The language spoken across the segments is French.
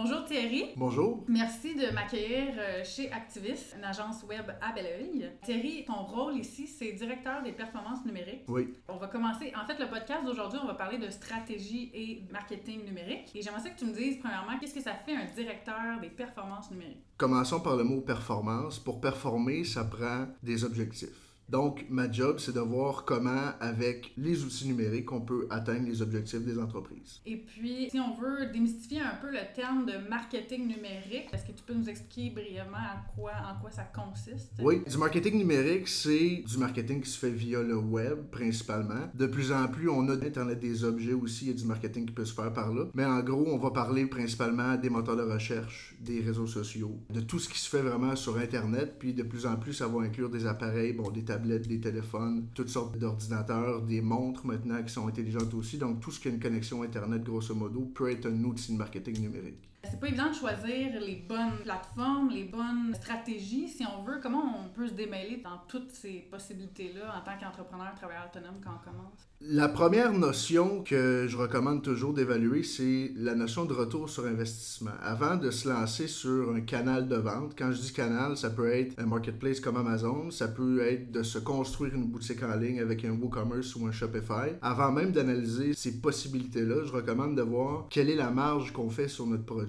Bonjour Thierry. Bonjour. Merci de m'accueillir euh, chez Activis, une agence web à Belleuil. Thierry, ton rôle ici, c'est directeur des performances numériques. Oui. On va commencer. En fait, le podcast d'aujourd'hui, on va parler de stratégie et marketing numérique. Et j'aimerais que tu me dises, premièrement, qu'est-ce que ça fait un directeur des performances numériques? Commençons par le mot performance. Pour performer, ça prend des objectifs. Donc, ma job, c'est de voir comment, avec les outils numériques, on peut atteindre les objectifs des entreprises. Et puis, si on veut démystifier un peu le terme de marketing numérique, est-ce que tu peux nous expliquer brièvement à quoi, en quoi ça consiste? Oui, du marketing numérique, c'est du marketing qui se fait via le web, principalement. De plus en plus, on a Internet des objets aussi, il y a du marketing qui peut se faire par là. Mais en gros, on va parler principalement des moteurs de recherche, des réseaux sociaux, de tout ce qui se fait vraiment sur Internet. Puis de plus en plus, ça va inclure des appareils, bon, des des téléphones, toutes sortes d'ordinateurs, des montres maintenant qui sont intelligentes aussi. Donc tout ce qui a une connexion Internet, grosso modo, peut être un outil de marketing numérique. C'est pas évident de choisir les bonnes plateformes, les bonnes stratégies, si on veut. Comment on peut se démêler dans toutes ces possibilités-là en tant qu'entrepreneur, travailleur autonome quand on commence? La première notion que je recommande toujours d'évaluer, c'est la notion de retour sur investissement. Avant de se lancer sur un canal de vente, quand je dis canal, ça peut être un marketplace comme Amazon, ça peut être de se construire une boutique en ligne avec un WooCommerce ou un Shopify. Avant même d'analyser ces possibilités-là, je recommande de voir quelle est la marge qu'on fait sur notre produit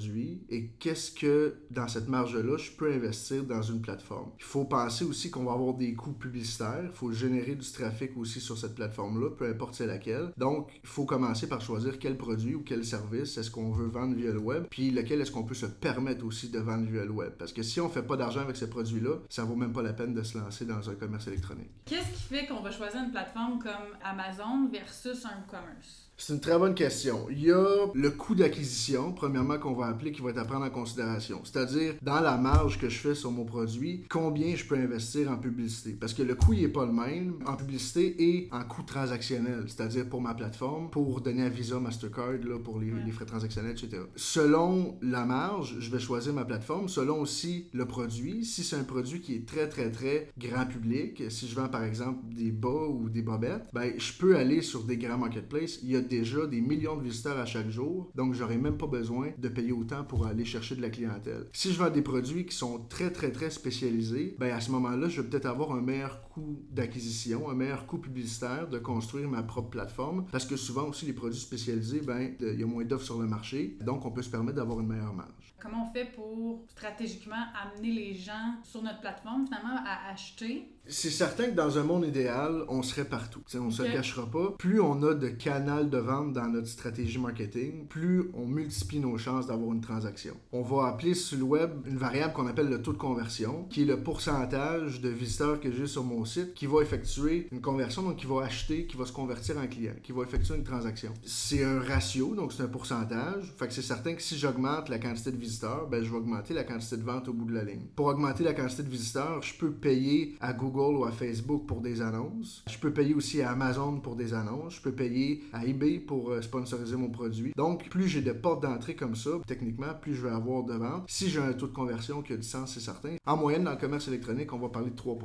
et qu'est-ce que dans cette marge-là, je peux investir dans une plateforme. Il faut penser aussi qu'on va avoir des coûts publicitaires, il faut générer du trafic aussi sur cette plateforme-là, peu importe c'est laquelle. Donc, il faut commencer par choisir quel produit ou quel service est-ce qu'on veut vendre via le web, puis lequel est-ce qu'on peut se permettre aussi de vendre via le web. Parce que si on fait pas d'argent avec ces produits-là, ça vaut même pas la peine de se lancer dans un commerce électronique. Qu'est-ce qui fait qu'on va choisir une plateforme comme Amazon versus un e-commerce? C'est une très bonne question. Il y a le coût d'acquisition, premièrement, qu'on va appeler, qui va être à prendre en considération. C'est-à-dire, dans la marge que je fais sur mon produit, combien je peux investir en publicité? Parce que le coût, n'est pas le même en publicité et en coût transactionnel. C'est-à-dire pour ma plateforme, pour donner un Visa, Mastercard, là, pour les, les, frais transactionnels, etc. Selon la marge, je vais choisir ma plateforme. Selon aussi le produit. Si c'est un produit qui est très, très, très grand public, si je vends par exemple des bas ou des bobettes, ben, je peux aller sur des grands marketplaces. Il y a déjà des millions de visiteurs à chaque jour, donc j'aurais même pas besoin de payer pour aller chercher de la clientèle. Si je vends des produits qui sont très très très spécialisés, ben à ce moment-là, je vais peut-être avoir un meilleur coût d'acquisition, un meilleur coût publicitaire de construire ma propre plateforme, parce que souvent aussi les produits spécialisés, ben il y a moins d'offres sur le marché, donc on peut se permettre d'avoir une meilleure marge. Comment on fait pour stratégiquement amener les gens sur notre plateforme finalement à acheter? C'est certain que dans un monde idéal, on serait partout. on ne se cachera pas. Plus on a de canaux de vente dans notre stratégie marketing, plus on multiplie nos chances d'avoir une transaction. On va appeler sur le web une variable qu'on appelle le taux de conversion, qui est le pourcentage de visiteurs que j'ai sur mon qui va effectuer une conversion, donc qui va acheter, qui va se convertir en client, qui va effectuer une transaction. C'est un ratio, donc c'est un pourcentage. Fait que c'est certain que si j'augmente la quantité de visiteurs, ben, je vais augmenter la quantité de vente au bout de la ligne. Pour augmenter la quantité de visiteurs, je peux payer à Google ou à Facebook pour des annonces. Je peux payer aussi à Amazon pour des annonces. Je peux payer à eBay pour euh, sponsoriser mon produit. Donc, plus j'ai de portes d'entrée comme ça, techniquement, plus je vais avoir de ventes. Si j'ai un taux de conversion qui a du sens, c'est certain. En moyenne, dans le commerce électronique, on va parler de 3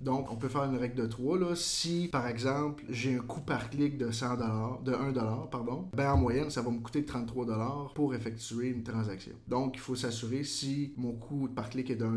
donc, on peut faire une règle de 3. Là. Si, par exemple, j'ai un coût par clic de 100 de 1 pardon, ben en moyenne, ça va me coûter 33 pour effectuer une transaction. Donc, il faut s'assurer si mon coût par clic est de 1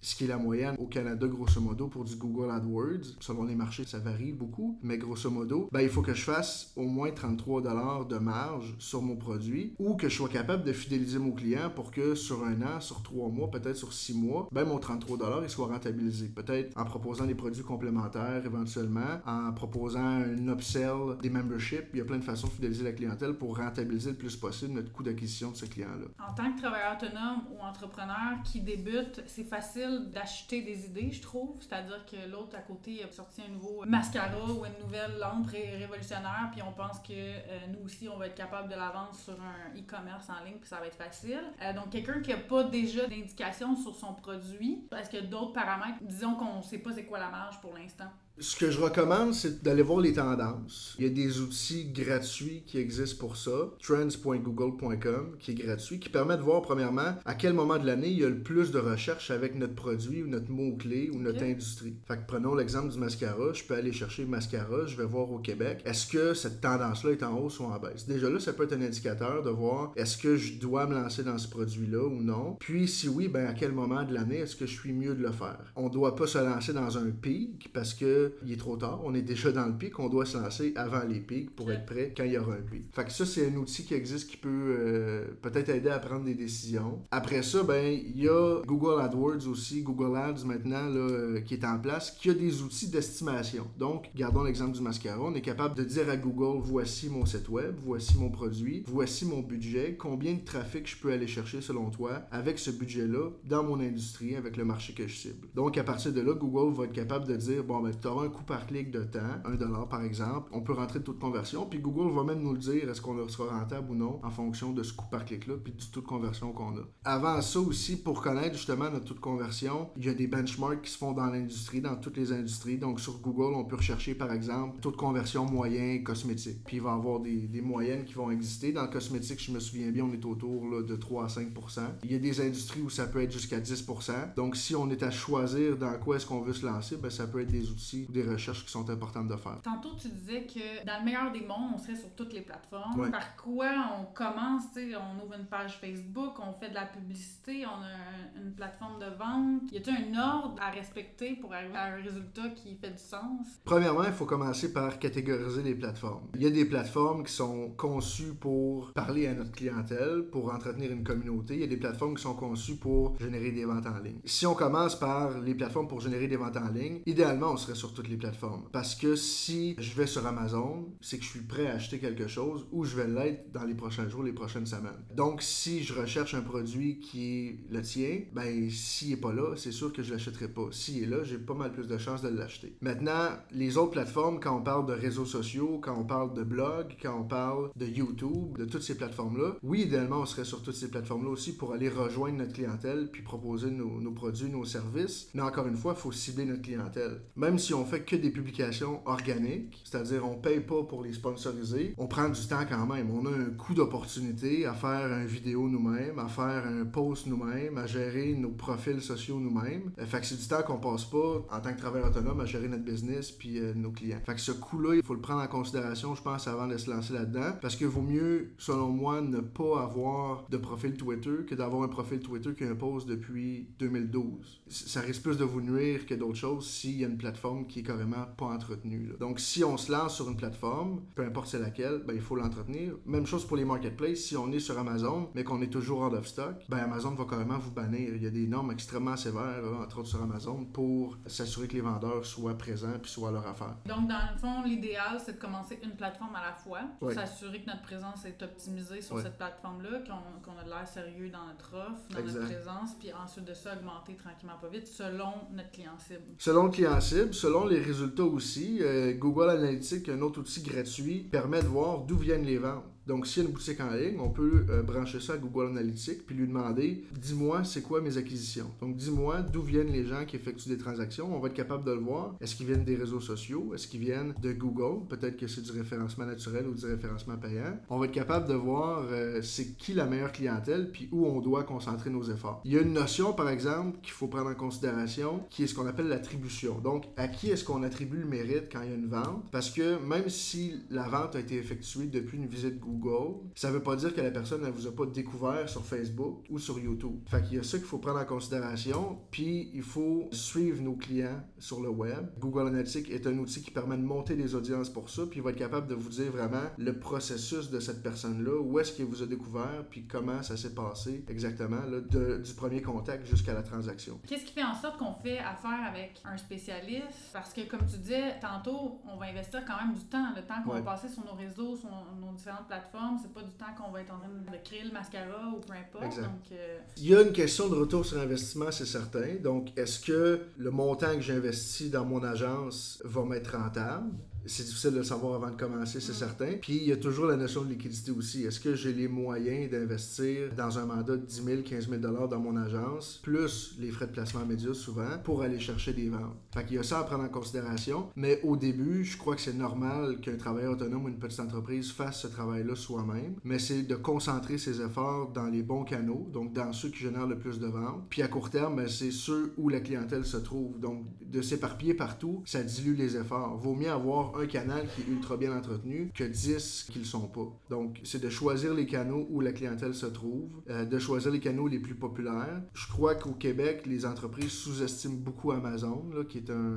ce qui est la moyenne au Canada, grosso modo, pour du Google AdWords. Selon les marchés, ça varie beaucoup, mais grosso modo, ben, il faut que je fasse au moins 33 de marge sur mon produit ou que je sois capable de fidéliser mon client pour que sur un an, sur trois mois, peut-être sur six mois, ben, mon 33 il soit rentabilisé. Peut-être en proposant proposant des produits complémentaires éventuellement, en proposant un upsell, des memberships. Il y a plein de façons de fidéliser la clientèle pour rentabiliser le plus possible notre coût d'acquisition de ce client-là. En tant que travailleur autonome ou entrepreneur qui débute, c'est facile d'acheter des idées, je trouve. C'est-à-dire que l'autre à côté a sorti un nouveau mascara ou une nouvelle lampe révolutionnaire, puis on pense que euh, nous aussi, on va être capable de la vendre sur un e-commerce en ligne, puis ça va être facile. Euh, donc, quelqu'un qui n'a pas déjà d'indication sur son produit, y a d'autres paramètres? Disons qu'on ne sait pas c'est quoi la marge pour l'instant? Ce que je recommande, c'est d'aller voir les tendances. Il y a des outils gratuits qui existent pour ça. trends.google.com qui est gratuit, qui permet de voir premièrement à quel moment de l'année il y a le plus de recherche avec notre produit ou notre mot-clé ou notre industrie. Fait que prenons l'exemple du mascara. Je peux aller chercher mascara, je vais voir au Québec. Est-ce que cette tendance-là est en hausse ou en baisse? Déjà là, ça peut être un indicateur de voir est-ce que je dois me lancer dans ce produit-là ou non? Puis si oui, ben à quel moment de l'année est-ce que je suis mieux de le faire? On ne doit pas se lancer dans un pic parce que il est trop tard. On est déjà dans le pic. On doit se lancer avant les pics pour être prêt quand il y aura un pic. Fait que ça, c'est un outil qui existe qui peut euh, peut-être aider à prendre des décisions. Après ça, ben il y a Google AdWords aussi, Google Ads maintenant là, euh, qui est en place, qui a des outils d'estimation. Donc, gardons l'exemple du mascara. On est capable de dire à Google voici mon site web, voici mon produit, voici mon budget, combien de trafic je peux aller chercher selon toi avec ce budget-là dans mon industrie, avec le marché que je cible. Donc, à partir de là, Google va être capable de dire bon, ben, tu auras un coût par clic de temps, un dollar par exemple. On peut rentrer de taux de conversion, puis Google va même nous le dire est-ce qu'on sera rentable ou non en fonction de ce coût par clic-là, puis du taux de conversion qu'on a. Avant ça aussi, pour connaître justement notre taux de conversion, il y a des benchmarks qui se font dans l'industrie, dans toutes les industries. Donc, sur Google, on peut rechercher par exemple taux de conversion moyen cosmétique. Puis, il va y avoir des, des moyennes qui vont exister. Dans le cosmétique, je me souviens bien, on est autour là, de 3 à 5% Il y a des industries où ça peut être jusqu'à 10% Donc, si on est à choisir dans quoi est-ce qu'on veut se lancer, ben, ça peut être des outils ou des recherches qui sont importantes de faire. Tantôt, tu disais que dans le meilleur des mondes, on serait sur toutes les plateformes. Par quoi on commence, on ouvre une page Facebook, on fait de la publicité, on a une plateforme de vente. Y a-t-il un ordre à respecter pour arriver à un résultat qui fait du sens? Premièrement, il faut commencer par catégoriser les plateformes. Il y a des plateformes qui sont conçues pour parler à notre clientèle, pour entretenir une communauté. Il y a des plateformes qui sont conçues pour générer des ventes en ligne. Si on commence par les plateformes pour générer des ventes en ligne, idéalement, on serait sur toutes les plateformes. Parce que si je vais sur Amazon, c'est que je suis prêt à acheter quelque chose ou je vais l'être dans les prochains jours, les prochaines semaines. Donc, si je recherche un produit qui est le tien, ben, s'il n'est pas là, c'est sûr que je ne l'achèterai pas. S'il est là, j'ai pas mal plus de chances de l'acheter. Maintenant, les autres plateformes, quand on parle de réseaux sociaux, quand on parle de blogs, quand on parle de YouTube, de toutes ces plateformes-là, oui, idéalement, on serait sur toutes ces plateformes-là aussi pour aller rejoindre notre clientèle puis proposer nos, nos produits, nos services. Mais encore une fois, il faut cibler notre clientèle. Même si on fait que des publications organiques, c'est-à-dire on paye pas pour les sponsoriser, on prend du temps quand même. On a un coût d'opportunité à faire une vidéo nous-mêmes, à faire un post nous-mêmes, à gérer nos profils sociaux nous-mêmes. Euh, fait que c'est du temps qu'on passe pas en tant que travailleur autonome à gérer notre business puis euh, nos clients. Fait que ce coût-là, il faut le prendre en considération, je pense, avant de se lancer là-dedans. Parce qu'il vaut mieux, selon moi, ne pas avoir de profil Twitter que d'avoir un profil Twitter qui impose depuis 2012. Ça risque plus de vous nuire que d'autres choses s'il y a une plateforme qui est carrément pas entretenue. Donc si on se lance sur une plateforme, peu importe c'est laquelle, ben, il faut l'entretenir. Même chose pour les marketplaces. Si on est sur Amazon, mais qu'on est toujours hors of stock, ben Amazon va carrément vous bannir. Il y a des normes extrêmement sévères, entre autres sur Amazon, pour s'assurer que les vendeurs soient présents puis soient à leur affaire. Donc, dans le fond, l'idéal, c'est de commencer une plateforme à la fois, pour s'assurer que notre présence est optimisée sur cette plateforme-là, qu'on a de l'air sérieux dans notre offre, dans notre présence, puis ensuite de ça, augmenter tranquillement pas vite selon notre client cible. Selon le client cible, selon les résultats aussi, euh, Google Analytics, un autre outil gratuit, permet de voir d'où viennent les ventes. Donc, s'il y a une boutique en ligne, on peut euh, brancher ça à Google Analytics puis lui demander dis-moi c'est quoi mes acquisitions? Donc, dis-moi d'où viennent les gens qui effectuent des transactions. On va être capable de le voir. Est-ce qu'ils viennent des réseaux sociaux? Est-ce qu'ils viennent de Google? Peut-être que c'est du référencement naturel ou du référencement payant. On va être capable de voir euh, c'est qui la meilleure clientèle puis où on doit concentrer nos efforts. Il y a une notion, par exemple, qu'il faut prendre en considération qui est ce qu'on appelle l'attribution. Donc, à qui est-ce qu'on attribue le mérite quand il y a une vente? Parce que même si la vente a été effectuée depuis une visite Google, Google, ça veut pas dire que la personne ne vous a pas découvert sur Facebook ou sur YouTube. Fait qu'il y a ça qu'il faut prendre en considération, puis il faut suivre nos clients sur le web. Google Analytics est un outil qui permet de monter des audiences pour ça, puis il va être capable de vous dire vraiment le processus de cette personne-là, où est-ce qu'il vous a découvert, puis comment ça s'est passé exactement, là, du premier contact jusqu'à la transaction. Qu'est-ce qui fait en sorte qu'on fait affaire avec un spécialiste? Parce que comme tu disais tantôt, on va investir quand même du temps, le temps qu'on va passer sur nos réseaux, sur nos différentes plateformes c'est pas du temps qu'on va être en train de créer le mascara ou peu importe. Euh, Il y a une question de retour sur investissement, c'est certain. Donc, est-ce que le montant que j'investis dans mon agence va m'être rentable? C'est difficile de le savoir avant de commencer, c'est Mm. certain. Puis il y a toujours la notion de liquidité aussi. Est-ce que j'ai les moyens d'investir dans un mandat de 10 000, 15 000 dollars dans mon agence, plus les frais de placement médias souvent, pour aller chercher des ventes? Fait qu'il y a ça à prendre en considération. Mais au début, je crois que c'est normal qu'un travailleur autonome ou une petite entreprise fasse ce travail-là soi-même. Mais c'est de concentrer ses efforts dans les bons canaux, donc dans ceux qui génèrent le plus de ventes. Puis à court terme, ben, c'est ceux où la clientèle se trouve. Donc de s'éparpiller partout, ça dilue les efforts. Vaut mieux avoir un canal qui est ultra bien entretenu que 10 qui le sont pas. Donc c'est de choisir les canaux où la clientèle se trouve, euh, de choisir les canaux les plus populaires. Je crois qu'au Québec, les entreprises sous-estiment beaucoup Amazon, là, qui est un,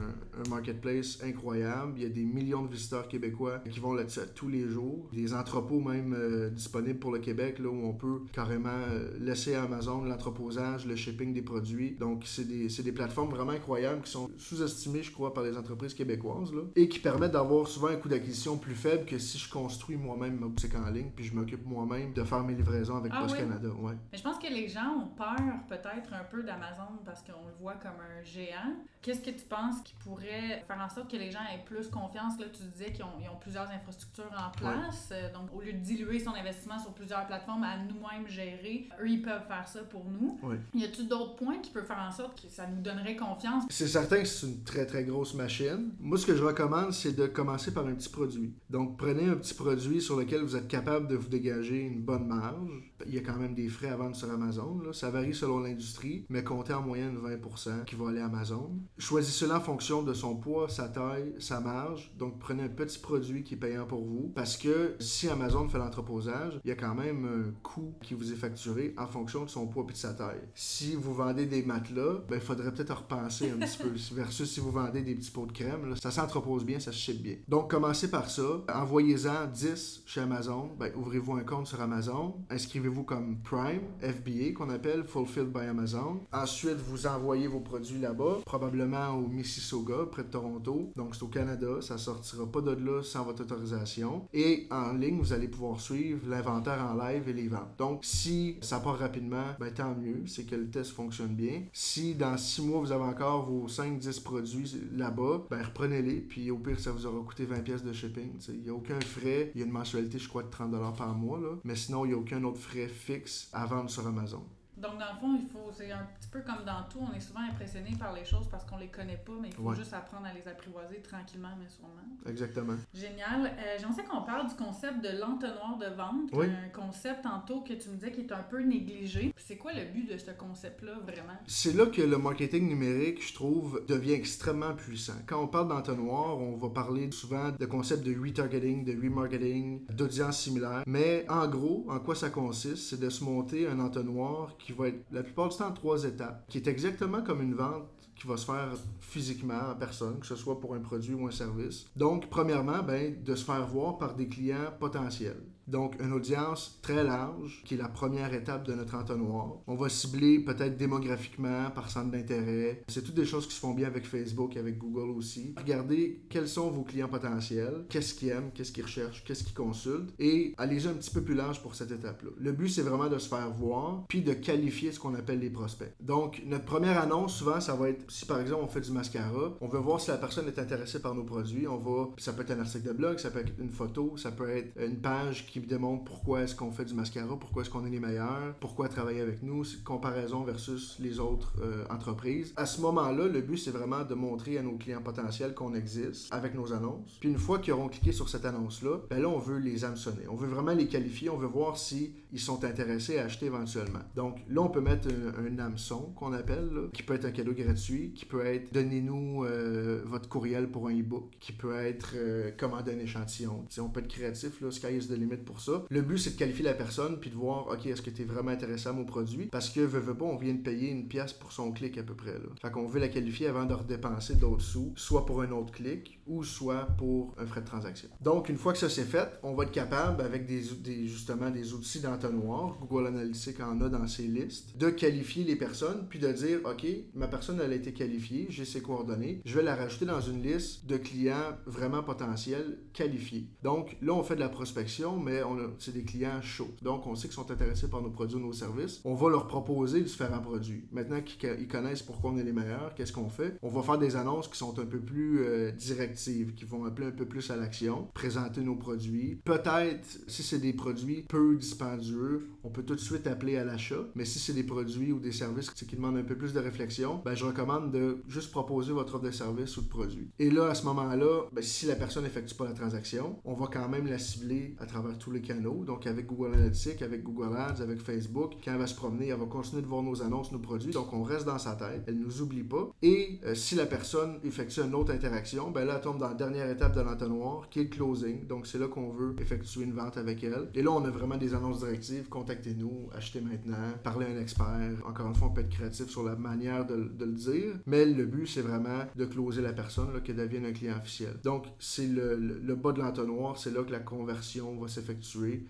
marketplace incroyable. Il y a des millions de visiteurs québécois qui vont là-dessus tous les jours. Des entrepôts même euh, disponibles pour le Québec, là, où on peut carrément euh, laisser à Amazon l'entreposage, le shipping des produits. Donc c'est des, des plateformes vraiment incroyables qui sont sous-estimées, je crois, par les entreprises québécoises, là, et qui permettent d'avoir souvent un coût d'acquisition plus faible que si je construis moi-même ma boutique en ligne, puis je m'occupe moi-même de faire mes livraisons avec Ah Post oui? Canada. Ouais. Mais je pense que les gens ont peur peut-être un peu d'Amazon parce qu'on le voit comme un géant. Qu'est-ce que tu penses qui pourrait faire en sorte que les gens aient plus confiance? Là, tu disais qu'ils ont, plusieurs infrastructures en place. Euh, Donc, au lieu de diluer son investissement sur plusieurs plateformes à nous-mêmes gérer, eux, ils peuvent faire ça pour nous. Oui. Y a-tu d'autres points qui peuvent faire en sorte que ça nous donnerait confiance? C'est certain que c'est une très très grosse machine. Moi, ce que je recommande, c'est de commencer par un petit produit. Donc, prenez un petit produit sur lequel vous êtes capable de vous dégager une bonne marge. Il y a quand même des frais à vendre sur Amazon. là. Ça varie selon l'industrie, mais comptez en moyenne 20% qui va aller à Amazon. Choisissez-le en fonction de son poids, sa taille, sa marge. Donc, prenez un petit produit qui est payant pour vous. Parce que si Amazon fait l'entreposage, il y a quand même un coût qui vous est facturé en fonction de son poids et de sa taille. Si vous vendez des matelas, ben, il faudrait peut-être repenser un petit peu. Versus si vous vendez des petits pots de crème, là, ça s'entrepose bien, ça se ship bien. Donc, commencez par ça. Envoyez-en 10 chez Amazon. Ben, ouvrez-vous un compte sur Amazon. Inscrivez-vous comme Prime, FBA qu'on appelle, Fulfilled by Amazon. Ensuite, vous envoyez vos produits là-bas, probablement au Mississauga, près de Toronto. Donc, c'est au Canada. Ça sortira pas de là sans votre autorisation. Et en ligne, vous allez pouvoir suivre l'inventaire en live et les ventes. Donc, si ça part rapidement, ben, tant mieux. C'est que le test fonctionne bien. Si dans 6 mois, vous avez encore vos 5-10 produits là-bas, ben, reprenez-les. Puis au pire, ça vous aura coûté 20 pièces de shipping. Il n'y a aucun frais. Il y a une mensualité, je crois, de 30$ par mois. Là. Mais sinon, il n'y a aucun autre frais fixe à vendre sur Amazon. Donc, dans le fond, il faut, c'est un petit peu comme dans tout, on est souvent impressionné par les choses parce qu'on les connaît pas, mais il faut Ouais. juste apprendre à les apprivoiser tranquillement, mais sûrement. Exactement. Génial. Euh, J'aimerais qu'on parle du concept de l'entonnoir de vente. Oui. Un concept tantôt que tu me disais qui est un peu négligé. C'est quoi le but de ce concept-là, vraiment? C'est là que le marketing numérique, je trouve, devient extrêmement puissant. Quand on parle d'entonnoir, on va parler souvent de concepts de retargeting, de remarketing, d'audience similaire. Mais en gros, en quoi ça consiste, c'est de se monter un entonnoir qui va être la plupart du temps en trois étapes, qui est exactement comme une vente qui va se faire physiquement en personne, que ce soit pour un produit ou un service. Donc, premièrement, ben, de se faire voir par des clients potentiels. Donc, une audience très large, qui est la première étape de notre entonnoir. On va cibler peut-être démographiquement, par centre d'intérêt. C'est toutes des choses qui se font bien avec Facebook, avec Google aussi. Regardez quels sont vos clients potentiels, qu'est-ce qu'ils aiment, qu'est-ce qu'ils recherchent, qu'est-ce qu'ils consultent, et allez-y un petit peu plus large pour cette étape-là. Le but, c'est vraiment de se faire voir, puis de qualifier ce qu'on appelle les prospects. Donc, notre première annonce, souvent, ça va être, si par exemple on fait du mascara, on veut voir si la personne est intéressée par nos produits, on va, ça peut être un article de blog, ça peut être une photo, ça peut être une page qui démontre pourquoi est-ce qu'on fait du mascara, pourquoi est-ce qu'on est les meilleurs, pourquoi travailler avec nous, comparaison versus les autres euh, entreprises. À ce moment-là, le but, c'est vraiment de montrer à nos clients potentiels qu'on existe avec nos annonces. Puis une fois qu'ils auront cliqué sur cette annonce-là, ben là, on veut les hameçonner. On veut vraiment les qualifier, on veut voir si sont intéressés à acheter éventuellement. Donc là, on peut mettre un, un hameçon qu'on appelle, qui peut être un cadeau gratuit, qui peut être donnez-nous euh, votre courriel pour un e-book, qui peut être euh, commander un échantillon. Tu sais, on peut être créatif, là, sky is the limit pour ça. Le but, c'est de qualifier la personne puis de voir, OK, est-ce que tu es vraiment intéressé à mon produit? Parce que, veux, pas, on vient de payer une pièce pour son clic à peu près. Là. Fait qu'on veut la qualifier avant de redépenser d'autres sous, soit pour un autre clic ou soit pour un frais de transaction. Donc, une fois que ça c'est fait, on va être capable, avec des, des, justement des outils d'entonnoir, Google Analytics en a dans ses listes, de qualifier les personnes puis de dire, OK, ma personne, elle a été qualifiée, j'ai ses coordonnées, je vais la rajouter dans une liste de clients vraiment potentiels qualifiés. Donc, là, on fait de la prospection, mais c'est des clients chauds. Donc, on sait qu'ils sont intéressés par nos produits ou nos services. On va leur proposer différents produits. Maintenant qu'ils connaissent pourquoi on est les meilleurs, qu'est-ce qu'on fait? On va faire des annonces qui sont un peu plus euh, directives, qui vont appeler un peu plus à l'action, présenter nos produits. Peut-être, si c'est des produits peu dispendieux, on peut tout de suite appeler à l'achat. Mais si c'est des produits ou des services qui demandent un peu plus de réflexion, ben, je recommande de juste proposer votre offre de service ou de produit. Et là, à ce moment-là, ben, si la personne n'effectue pas la transaction, on va quand même la cibler à travers tous les canaux. Donc, avec Google Analytics, avec Google Ads, avec Facebook. Quand elle va se promener, elle va continuer de voir nos annonces, nos produits. Donc, on reste dans sa tête. Elle nous oublie pas. Et euh, si la personne effectue une autre interaction, ben là, elle tombe dans la dernière étape de l'entonnoir, qui est le closing. Donc, c'est là qu'on veut effectuer une vente avec elle. Et là, on a vraiment des annonces directives. Contactez-nous, achetez maintenant, parlez à un expert. Encore une fois, on peut être créatif sur la manière de, le dire. Mais le but, c'est vraiment de closer la personne, qu'elle devienne un client officiel. Donc, c'est le, le, bas de l'entonnoir, c'est là que la conversion va s'effectuer,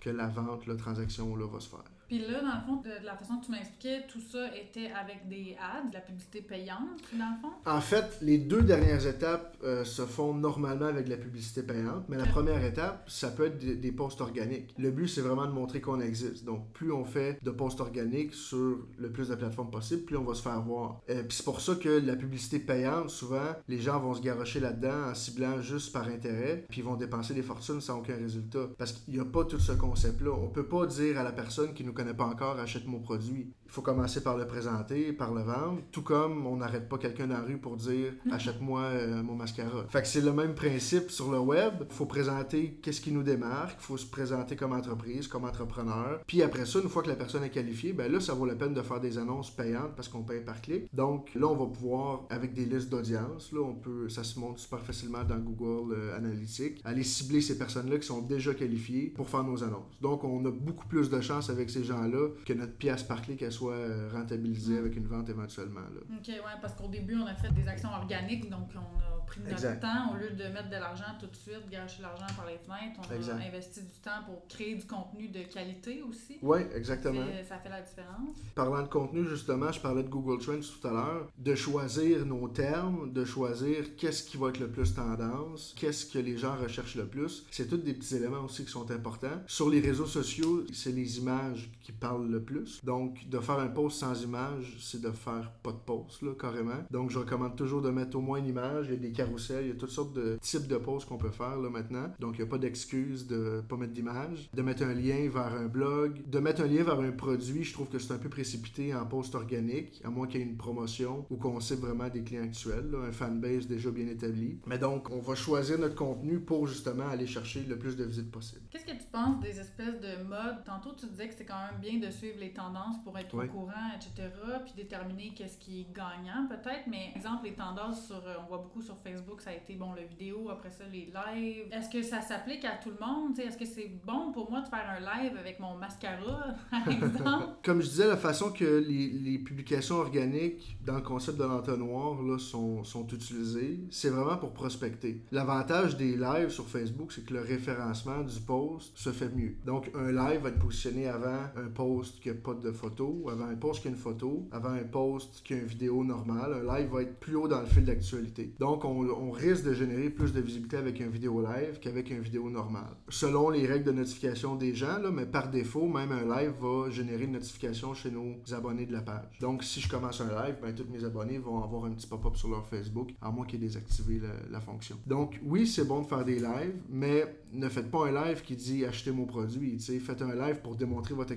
que la vente, la transaction là, va se faire. Puis là, dans le fond, de, la façon que tu m'expliquais, tout ça était avec des ads, de la publicité payante, dans le fond? En fait, les deux dernières étapes euh, se font normalement avec de la publicité payante, mais la première étape, ça peut être des, posts organiques. Le but, c'est vraiment de montrer qu'on existe. Donc, plus on fait de posts organiques sur le plus de plateformes possible, plus on va se faire voir. Euh, puis c'est pour ça que la publicité payante, souvent, les gens vont se garocher là-dedans en ciblant juste par intérêt, puis ils vont dépenser des fortunes sans aucun résultat. Parce qu'il n'y a pas tout ce concept-là. On peut pas dire à la personne qui nous connaît pas encore, achète mon produit. Il faut commencer par le présenter, par le vendre, tout comme on n'arrête pas quelqu'un dans la rue pour dire mhm. achète-moi euh, mon mascara. Fait que c'est le même principe sur le web. Il faut présenter qu'est-ce qui nous démarque, il faut se présenter comme entreprise, comme entrepreneur. Puis après ça, une fois que la personne est qualifiée, ben là, ça vaut la peine de faire des annonces payantes parce qu'on paye par clic. Donc là, on va pouvoir, avec des listes d'audience, là, on peut, ça se montre super facilement dans Google euh, Analytics, aller cibler ces personnes-là qui sont déjà qualifiées pour faire nos annonces. Donc on a beaucoup plus de chance avec ces gens-là que notre pièce par clic qu'elle soit euh, rentabilisée avec une vente éventuellement. Là. OK, ouais, parce qu'au début, on a fait des actions organiques, donc on a pris notre temps au lieu de mettre de l'argent tout de suite, gâcher l'argent par les fenêtres. On a investi du temps pour créer du contenu de qualité aussi. Oui, exactement. Ça fait, la différence. Parlant de contenu, justement, je parlais de Google Trends tout à l'heure, de choisir nos termes, de choisir qu'est-ce qui va être le plus tendance, qu'est-ce que les gens recherchent le plus. C'est tous des petits éléments aussi qui sont importants. Sur les réseaux sociaux, c'est les images qui parlent le plus. Donc, de faire un post sans image, c'est de faire pas de post, là, carrément. Donc, je recommande toujours de mettre au moins une image. Il y a des carousels, il y a toutes sortes de types de posts qu'on peut faire, là, maintenant. Donc, il n'y a pas d'excuse de pas mettre d'image. De mettre un lien vers un blog. De mettre un lien vers un produit, je trouve que c'est un peu précipité en post organique, à moins qu'il y ait une promotion ou qu'on cible vraiment des clients actuels, un fanbase déjà bien établi. Mais donc, on va choisir notre contenu pour justement aller chercher le plus de visites possible. Qu'est-ce que tu penses des espèces de modes? Tantôt, tu disais que c'est quand même bien de suivre les tendances pour être au courant, etc., puis déterminer qu'est-ce qui est gagnant peut-être. Mais exemple, les tendances sur, euh, on voit beaucoup sur Facebook, ça a été bon, le vidéo, après ça, les lives. Est-ce que ça s'applique à tout le monde? Est-ce que c'est bon pour moi de faire un live avec mon mascara, par exemple? Comme je disais, la façon que les, les publications organiques dans le concept de l'entonnoir là, sont, sont utilisées, c'est vraiment pour prospecter. L'avantage des lives sur Facebook, c'est que le référencement du post se fait mieux. Donc, un live va être positionné avant un post qui n'a pas de photo, avant un post qui a une photo, avant un post qui a une vidéo normale. Un live va être plus haut dans le fil d'actualité. Donc, on, risque de générer plus de visibilité avec un vidéo live qu'avec une vidéo normale. Selon les règles de notification des gens, mais par défaut, même un live va générer une notification chez nos abonnés de la page. Donc, si je commence un live, ben, tous mes abonnés vont avoir un petit pop-up sur leur Facebook, à moins qu'ils aient désactivé la, fonction. Donc, oui, c'est bon de faire des lives, mais ne faites pas un live qui dit achetez mon produit. Faites un live pour démontrer votre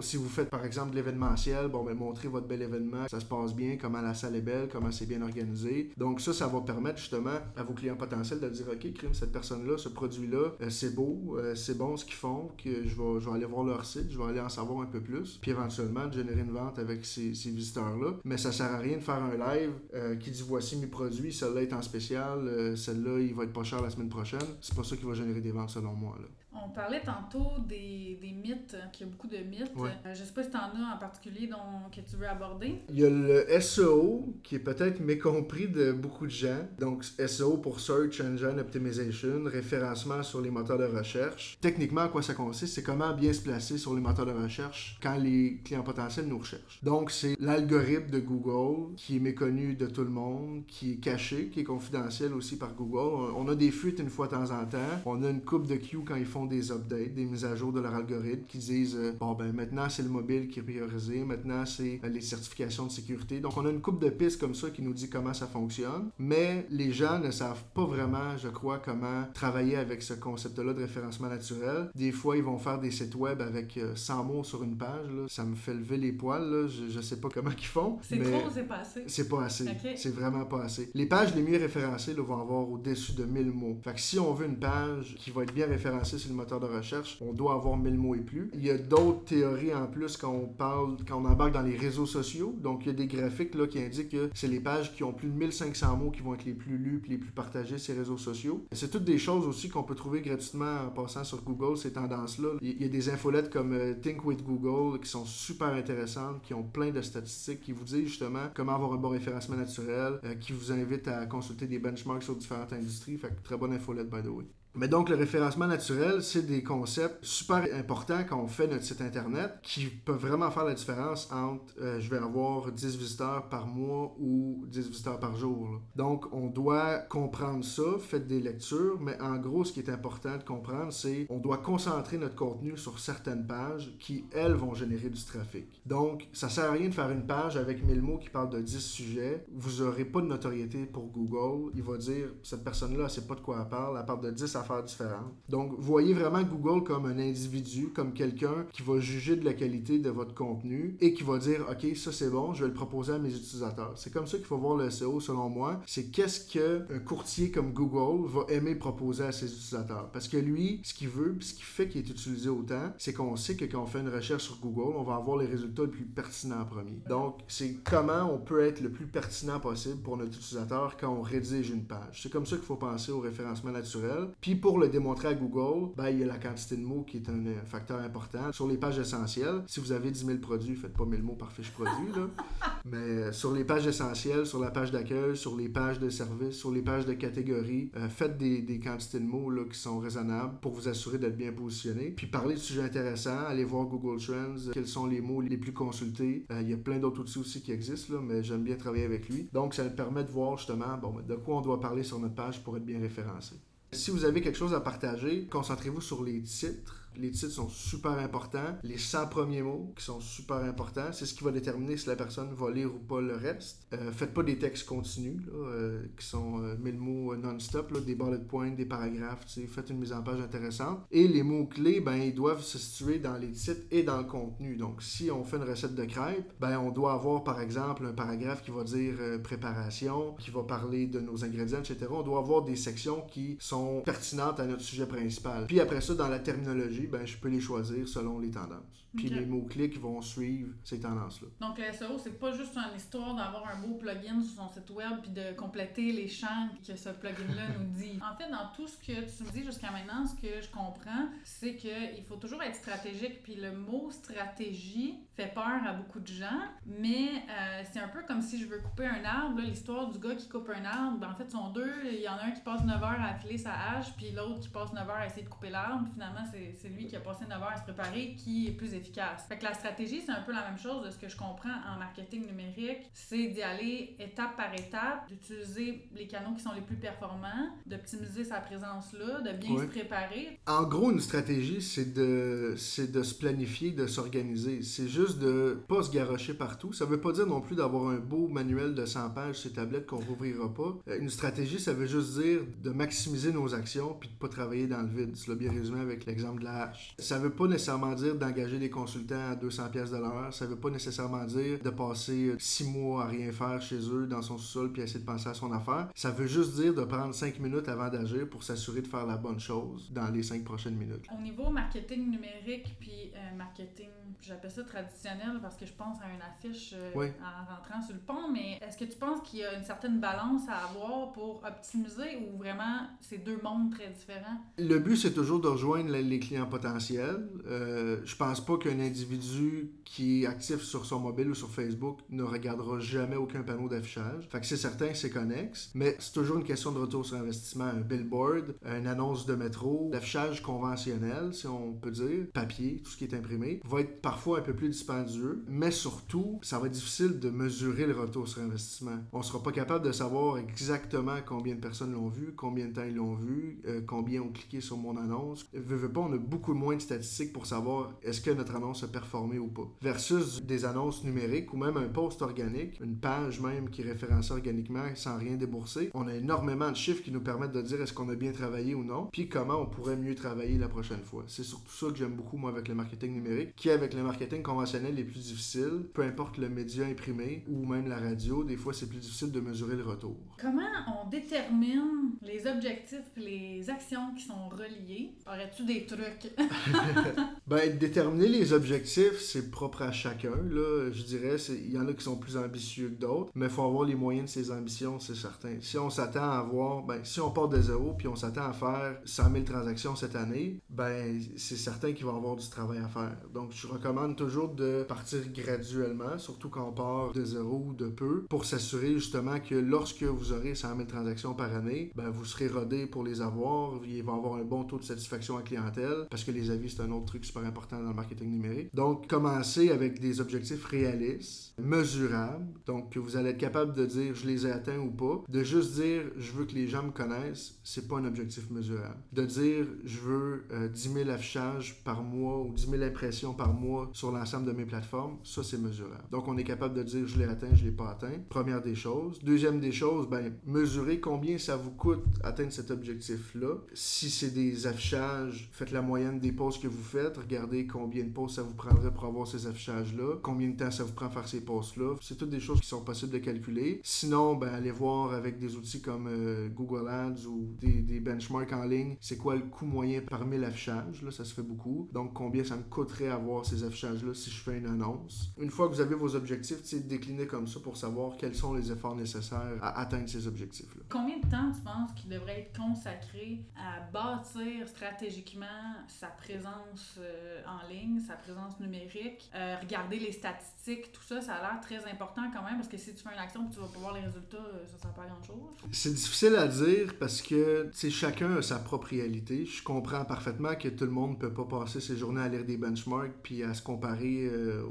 Si vous faites par exemple de l'événementiel, bon, ben, montrez votre bel événement, ça se passe bien, comment la salle est belle, comment c'est bien organisé. Donc, ça, ça va permettre justement à vos clients potentiels de dire ok, crime, cette personne-là, ce produit-là, euh, c'est beau, euh, c'est bon ce qu'ils font, que je vais, aller voir leur site, je vais aller en savoir un peu plus, puis éventuellement de générer une vente avec ces, visiteurs-là. Mais ça sert à rien de faire un live euh, qui dit voici mes produits, celle-là est en spécial, celle-là il va être pas cher la semaine prochaine. C'est pas ça qui va générer des ventes selon moi. On parlait tantôt des, des mythes, qu'il y a beaucoup de mythes. Euh, je sais pas si tu en as en particulier dont, que tu veux aborder. Il y a le SEO qui est peut-être mécompris de beaucoup de gens. Donc SEO pour Search Engine Optimization, référencement sur les moteurs de recherche. Techniquement, à quoi ça consiste C'est comment bien se placer sur les moteurs de recherche quand les clients potentiels nous recherchent. Donc c'est l'algorithme de Google qui est méconnu de tout le monde, qui est caché, qui est confidentiel aussi par Google. On a des fuites une fois de temps en temps. On a une coupe de queue quand ils font des des updates, des mises à jour de leur algorithme qui disent euh, bon ben maintenant c'est le mobile qui est priorisé, maintenant c'est euh, les certifications de sécurité. Donc on a une coupe de pistes comme ça qui nous dit comment ça fonctionne, mais les gens ne savent pas vraiment, je crois, comment travailler avec ce concept-là de référencement naturel. Des fois, ils vont faire des sites web avec 100 euh, mots sur une page. Ça me fait lever les poils. Je, ne sais pas comment ils font. C'est trop c'est pas assez? C'est pas assez. C'est vraiment pas assez. Les pages les mieux référencées vont avoir au-dessus de 1000 mots. Fait que si on veut une page qui va être bien référencée sur le moteur de recherche, on doit avoir 1000 mots et plus. Il y a d'autres théories en plus quand on parle, quand on embarque dans les réseaux sociaux. Donc, il y a des graphiques là, qui indiquent que c'est les pages qui ont plus de 1500 mots qui vont être les plus lus et les plus partagés sur les réseaux sociaux. C'est toutes des choses aussi qu'on peut trouver gratuitement en passant sur Google, ces tendances-là. Il y a des infolettes comme euh, Think with Google qui sont super intéressantes, qui ont plein de statistiques, qui vous disent justement comment avoir un bon référencement naturel, euh, qui vous invitent à consulter des benchmarks sur différentes industries. Fait que très bonne infolette, by the way. Mais donc, le référencement naturel, c'est des concepts super importants quand on fait notre site Internet qui peuvent vraiment faire la différence entre euh, je vais avoir 10 visiteurs par mois ou 10 visiteurs par jour. Donc, on doit comprendre ça, faites des lectures, mais en gros, ce qui est important de comprendre, c'est on doit concentrer notre contenu sur certaines pages qui, elles, vont générer du trafic. Donc, ça sert à rien de faire une page avec 1000 mots qui parle de 10 sujets. Vous n'aurez pas de notoriété pour Google. Il va dire, cette personne-là, sait pas de quoi elle parle, elle parle de 10 à faire différentes. Donc, voyez vraiment Google comme un individu, comme quelqu'un qui va juger de la qualité de votre contenu et qui va dire, OK, ça c'est bon, je vais le proposer à mes utilisateurs. C'est comme ça qu'il faut voir le SEO selon moi. C'est qu'est-ce qu'un courtier comme Google va aimer proposer à ses utilisateurs. Parce que lui, ce qu'il veut, ce qui fait qu'il est utilisé autant, c'est qu'on sait que quand on fait une recherche sur Google, on va avoir les résultats les plus pertinents en premier. Donc, c'est comment on peut être le plus pertinent possible pour notre utilisateur quand on rédige une page. C'est comme ça qu'il faut penser au référencement naturel. Puis pour le démontrer à Google, ben, il y a la quantité de mots qui est un, facteur important. Sur les pages essentielles, si vous avez 10 000 produits, faites pas 1000 mots par fiche produit, là. Mais euh, sur les pages essentielles, sur la page d'accueil, sur les pages de service, sur les pages de catégorie, euh, faites des, des, quantités de mots là, qui sont raisonnables pour vous assurer d'être bien positionné. Puis parlez de sujets intéressants, allez voir Google Trends, quels sont les mots les plus consultés. Euh, il y a plein d'autres outils aussi qui existent, là, mais j'aime bien travailler avec lui. Donc, ça me permet de voir justement bon, de quoi on doit parler sur notre page pour être bien référencé. Si vous avez quelque chose à partager, concentrez-vous sur les titres les titres sont super importants. Les 100 premiers mots qui sont super importants, c'est ce qui va déterminer si la personne va lire ou pas le reste. Euh, faites pas des textes continus euh, qui sont 1000 euh, mots non-stop, des bullet points, des paragraphes. Faites une mise en page intéressante. Et les mots-clés, ben, ils doivent se situer dans les titres et dans le contenu. Donc, si on fait une recette de crêpes, ben, on doit avoir par exemple un paragraphe qui va dire préparation, qui va parler de nos ingrédients, etc. On doit avoir des sections qui sont pertinentes à notre sujet principal. Puis après ça, dans la terminologie, ben, je peux les choisir selon les tendances. Puis les mots-clés qui vont suivre ces tendances-là. Donc le SEO, c'est pas juste une histoire d'avoir un beau plugin sur son site web puis de compléter les champs que ce plugin-là nous dit. En fait, dans tout ce que tu me dis jusqu'à maintenant, ce que je comprends, c'est qu'il faut toujours être stratégique. Puis le mot stratégie fait peur à beaucoup de gens, mais euh, c'est un peu comme si je veux couper un arbre. L'histoire du gars qui coupe un arbre, ben, en fait, sont deux. Il y en a un qui passe 9 heures à affiler sa hache, puis l'autre qui passe 9 heures à essayer de couper l'arbre. Finalement, c'est lui qui a passé 9 heures à se préparer qui est plus efficace. Fait que la stratégie, c'est un peu la même chose de ce que je comprends en marketing numérique. C'est d'y aller étape par étape, d'utiliser les canaux qui sont les plus performants, d'optimiser sa présence là, de bien se préparer. En gros, une stratégie, c'est de, de se planifier, de s'organiser. C'est juste de pas se garrocher partout. Ça veut pas dire non plus d'avoir un beau manuel de 100 pages sur tablette qu'on rouvrira pas. Euh, une stratégie, ça veut juste dire de maximiser nos actions puis de pas travailler dans le vide. Tu l'as bien résumé avec l'exemple de la hache. Ça veut pas nécessairement dire d'engager des consultant à 200 pièces de l'heure. Ça veut pas nécessairement dire de passer six mois à rien faire chez eux dans son sous-sol puis essayer de penser à son affaire. Ça veut juste dire de prendre cinq minutes avant d'agir pour s'assurer de faire la bonne chose dans les cinq prochaines minutes. Au niveau marketing numérique puis euh, marketing, j'appelle ça traditionnel parce que je pense à une affiche euh, en rentrant sur le pont, mais est-ce que tu penses qu'il y a une certaine balance à avoir pour optimiser ou vraiment c'est deux mondes très différents? Le but c'est toujours de rejoindre les clients potentiels. Euh, je pense pas qu'un individu qui est actif sur son mobile ou sur Facebook ne regardera jamais aucun panneau d'affichage. Fait que c'est certain que c'est connexe, mais c'est toujours une question de retour sur investissement. Un billboard, une annonce de métro, l'affichage conventionnel, si on peut dire, papier, tout ce qui est imprimé, va être parfois un peu plus mais surtout, ça va être difficile de mesurer le retour sur investissement. On sera pas capable de savoir exactement combien de personnes l'ont vu, combien de temps ils l'ont vu, euh, combien ont cliqué sur mon annonce. Veux, pas, on a beaucoup moins de statistiques pour savoir est-ce que notre annonce a performé ou pas. Versus des annonces numériques ou même un post organique, une page même qui référence organiquement sans rien débourser. On a énormément de chiffres qui nous permettent de dire est-ce qu'on a bien travaillé ou non, puis comment on pourrait mieux travailler la prochaine fois. C'est surtout ça que j'aime beaucoup moi avec le marketing numérique, qui avec le marketing conventionnel est plus difficile, peu importe le média imprimé ou même la radio, des fois c'est plus difficile de mesurer le retour. Comment on détermine les objectifs et les actions qui sont reliées? Aurais-tu des trucs? ben, déterminer les objectifs, c'est propre à chacun. Là, je dirais, il y en a qui sont plus ambitieux que d'autres, mais il faut avoir les moyens de ses ambitions, c'est certain. Si on s'attend à avoir, ben, si on part de zéro puis on s'attend à faire 100 000 transactions cette année, ben, c'est certain qu'il va y avoir du travail à faire. Donc, je recommande toujours de partir graduellement, surtout quand on part de zéro ou de peu, pour s'assurer justement que lorsque vous aurez 100 000 transactions par année, ben, vous serez rodé pour les avoir. Il va avoir un bon taux de satisfaction à clientèle, parce que les avis, c'est un autre truc super important dans le marketing numérique. Donc, commencer avec des objectifs réalistes, mesurables, donc que vous allez être capable de dire je les ai atteints ou pas. De juste dire je veux que les gens me connaissent, c'est pas un objectif mesurable. De dire je veux 10 euh, 000 affichages par mois ou 10 000 impressions par mois sur l'ensemble de mes plateformes, ça c'est mesurable. Donc on est capable de dire je l'ai atteint, je l'ai pas atteint. Première des choses. Deuxième des choses, ben mesurer combien ça vous coûte atteindre cet objectif-là. Si c'est des affichages, faites la moyenne des posts que vous faites, regardez combien de posts ça vous prendrait pour avoir ces affichages-là, combien de temps ça vous prend faire ces posts-là. C'est toutes des choses qui sont possibles de calculer. Sinon, ben allez voir avec des outils comme euh, Google Ads ou des, des benchmarks en ligne, c'est quoi le coût moyen par 1000 affichages. Là, ça se fait beaucoup. Donc combien ça me coûterait avoir ces affichages-là si je fais une annonce. Une fois que vous avez vos objectifs, décliner comme ça pour savoir quels sont les efforts nécessaires à atteindre ces objectifs-là. Combien de temps tu penses qu'il devrait être consacré à bâtir stratégiquement sa présence euh, en ligne, sa présence numérique, euh, regarder les statistiques, tout ça, ça a l'air très important quand même parce que si tu fais une action et tu vas pas voir les résultats, euh, ça ne sert pas à grand-chose. C'est difficile à dire parce que chacun a sa propre réalité. Je comprends parfaitement que tout le monde ne peut pas passer ses journées à lire des benchmarks puis à se comparer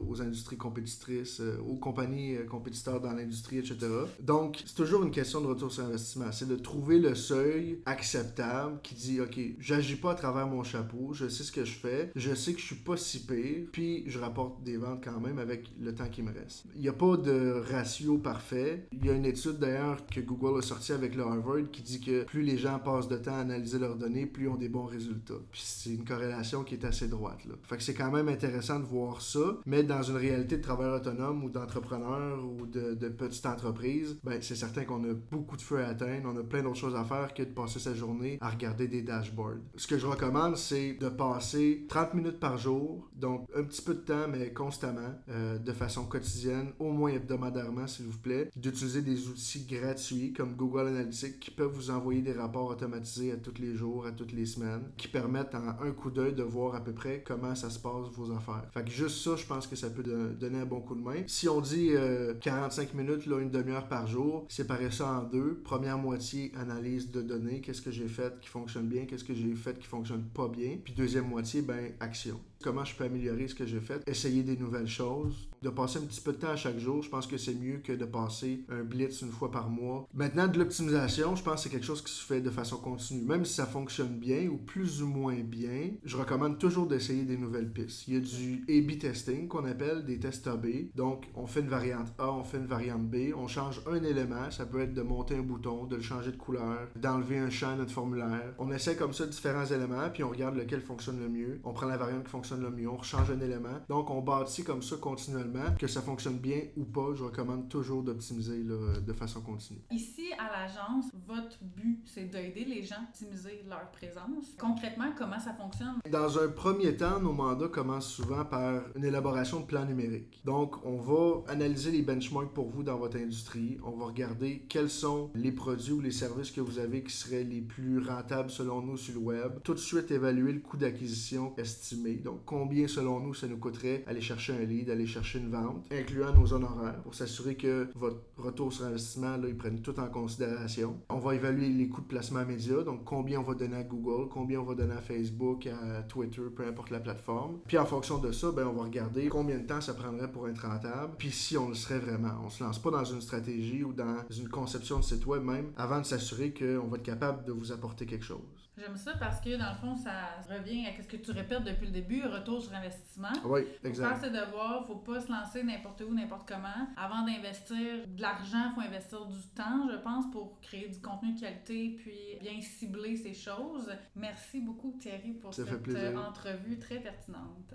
aux industries compétitrices, aux compagnies compétiteurs dans l'industrie, etc. Donc, c'est toujours une question de retour sur investissement. C'est de trouver le seuil acceptable qui dit, OK, j'agis pas à travers mon chapeau, je sais ce que je fais, je sais que je suis pas si pire, puis je rapporte des ventes quand même avec le temps qui me reste. Il n'y a pas de ratio parfait. Il y a une étude d'ailleurs que Google a sortie avec le Harvard qui dit que plus les gens passent de temps à analyser leurs données, plus ils ont des bons résultats. Puis c'est une corrélation qui est assez droite. Là. Fait que c'est quand même intéressant de voir ça, mais dans une réalité de travailleur autonome ou d'entrepreneur ou de, petite entreprise, ben c'est certain qu'on a beaucoup de feu à atteindre, on a plein d'autres choses à faire que de passer sa journée à regarder des dashboards. Ce que je recommande, c'est de passer 30 minutes par jour, donc un petit peu de temps, mais constamment, euh, de façon quotidienne, au moins hebdomadairement, s'il vous plaît, d'utiliser des outils gratuits comme Google Analytics qui peuvent vous envoyer des rapports automatisés à tous les jours, à toutes les semaines, qui permettent en un coup d'œil de voir à peu près comment ça se passe vos affaires. Fait que juste ça, je pense que ça peut donner un bon coup de main. Si on dit 45 euh, minutes, là, une demi-heure par jour, séparer ça en deux. Première moitié, analyse de données, qu'est-ce que j'ai fait qui fonctionne bien, qu'est-ce que j'ai fait qui fonctionne pas bien. Puis deuxième moitié, ben action comment je peux améliorer ce que j'ai fait, essayer des nouvelles choses, de passer un petit peu de temps à chaque jour, je pense que c'est mieux que de passer un blitz une fois par mois. Maintenant, de l'optimisation, je pense que c'est quelque chose qui se fait de façon continue. Même si ça fonctionne bien ou plus ou moins bien, je recommande toujours d'essayer des nouvelles pistes. Il y a du A-B testing qu'on appelle des tests A-B. Donc, on fait une variante A, on fait une variante B, on change un élément, ça peut être de monter un bouton, de le changer de couleur, d'enlever un champ à notre formulaire. On essaie comme ça différents éléments, puis on regarde lequel fonctionne le mieux. On prend la variante qui fonctionne le mieux, on rechange un élément. Donc, on bâtit comme ça continuellement. Que ça fonctionne bien ou pas, je recommande toujours d'optimiser de façon continue. Ici, à l'agence, votre but, c'est d'aider les gens à optimiser leur présence. Concrètement, comment ça fonctionne? Dans un premier temps, nos mandats commencent souvent par une élaboration de plan numérique. Donc, on va analyser les benchmarks pour vous dans votre industrie. On va regarder quels sont les produits ou les services que vous avez qui seraient les plus rentables selon nous sur le web. Tout de suite, évaluer le coût d'acquisition estimé. Donc, combien selon nous ça nous coûterait aller chercher un lead, aller chercher une vente, incluant nos honoraires, pour s'assurer que votre retour sur investissement, là, ils prennent tout en considération. On va évaluer les coûts de placement média, donc combien on va donner à Google, combien on va donner à Facebook, à Twitter, peu importe la plateforme. Puis en fonction de ça, ben, on va regarder combien de temps ça prendrait pour être rentable, puis si on le serait vraiment. On se lance pas dans une stratégie ou dans une conception de site web même avant de s'assurer qu'on va être capable de vous apporter quelque chose. J'aime ça parce que dans le fond, ça revient à ce que tu répètes depuis le début, retour sur investissement. Oui, exact. Faire ses devoirs, faut pas se lancer n'importe où, n'importe comment. Avant d'investir de l'argent, il faut investir du temps, je pense, pour créer du contenu de qualité puis bien cibler ces choses. Merci beaucoup Thierry pour cette entrevue très pertinente.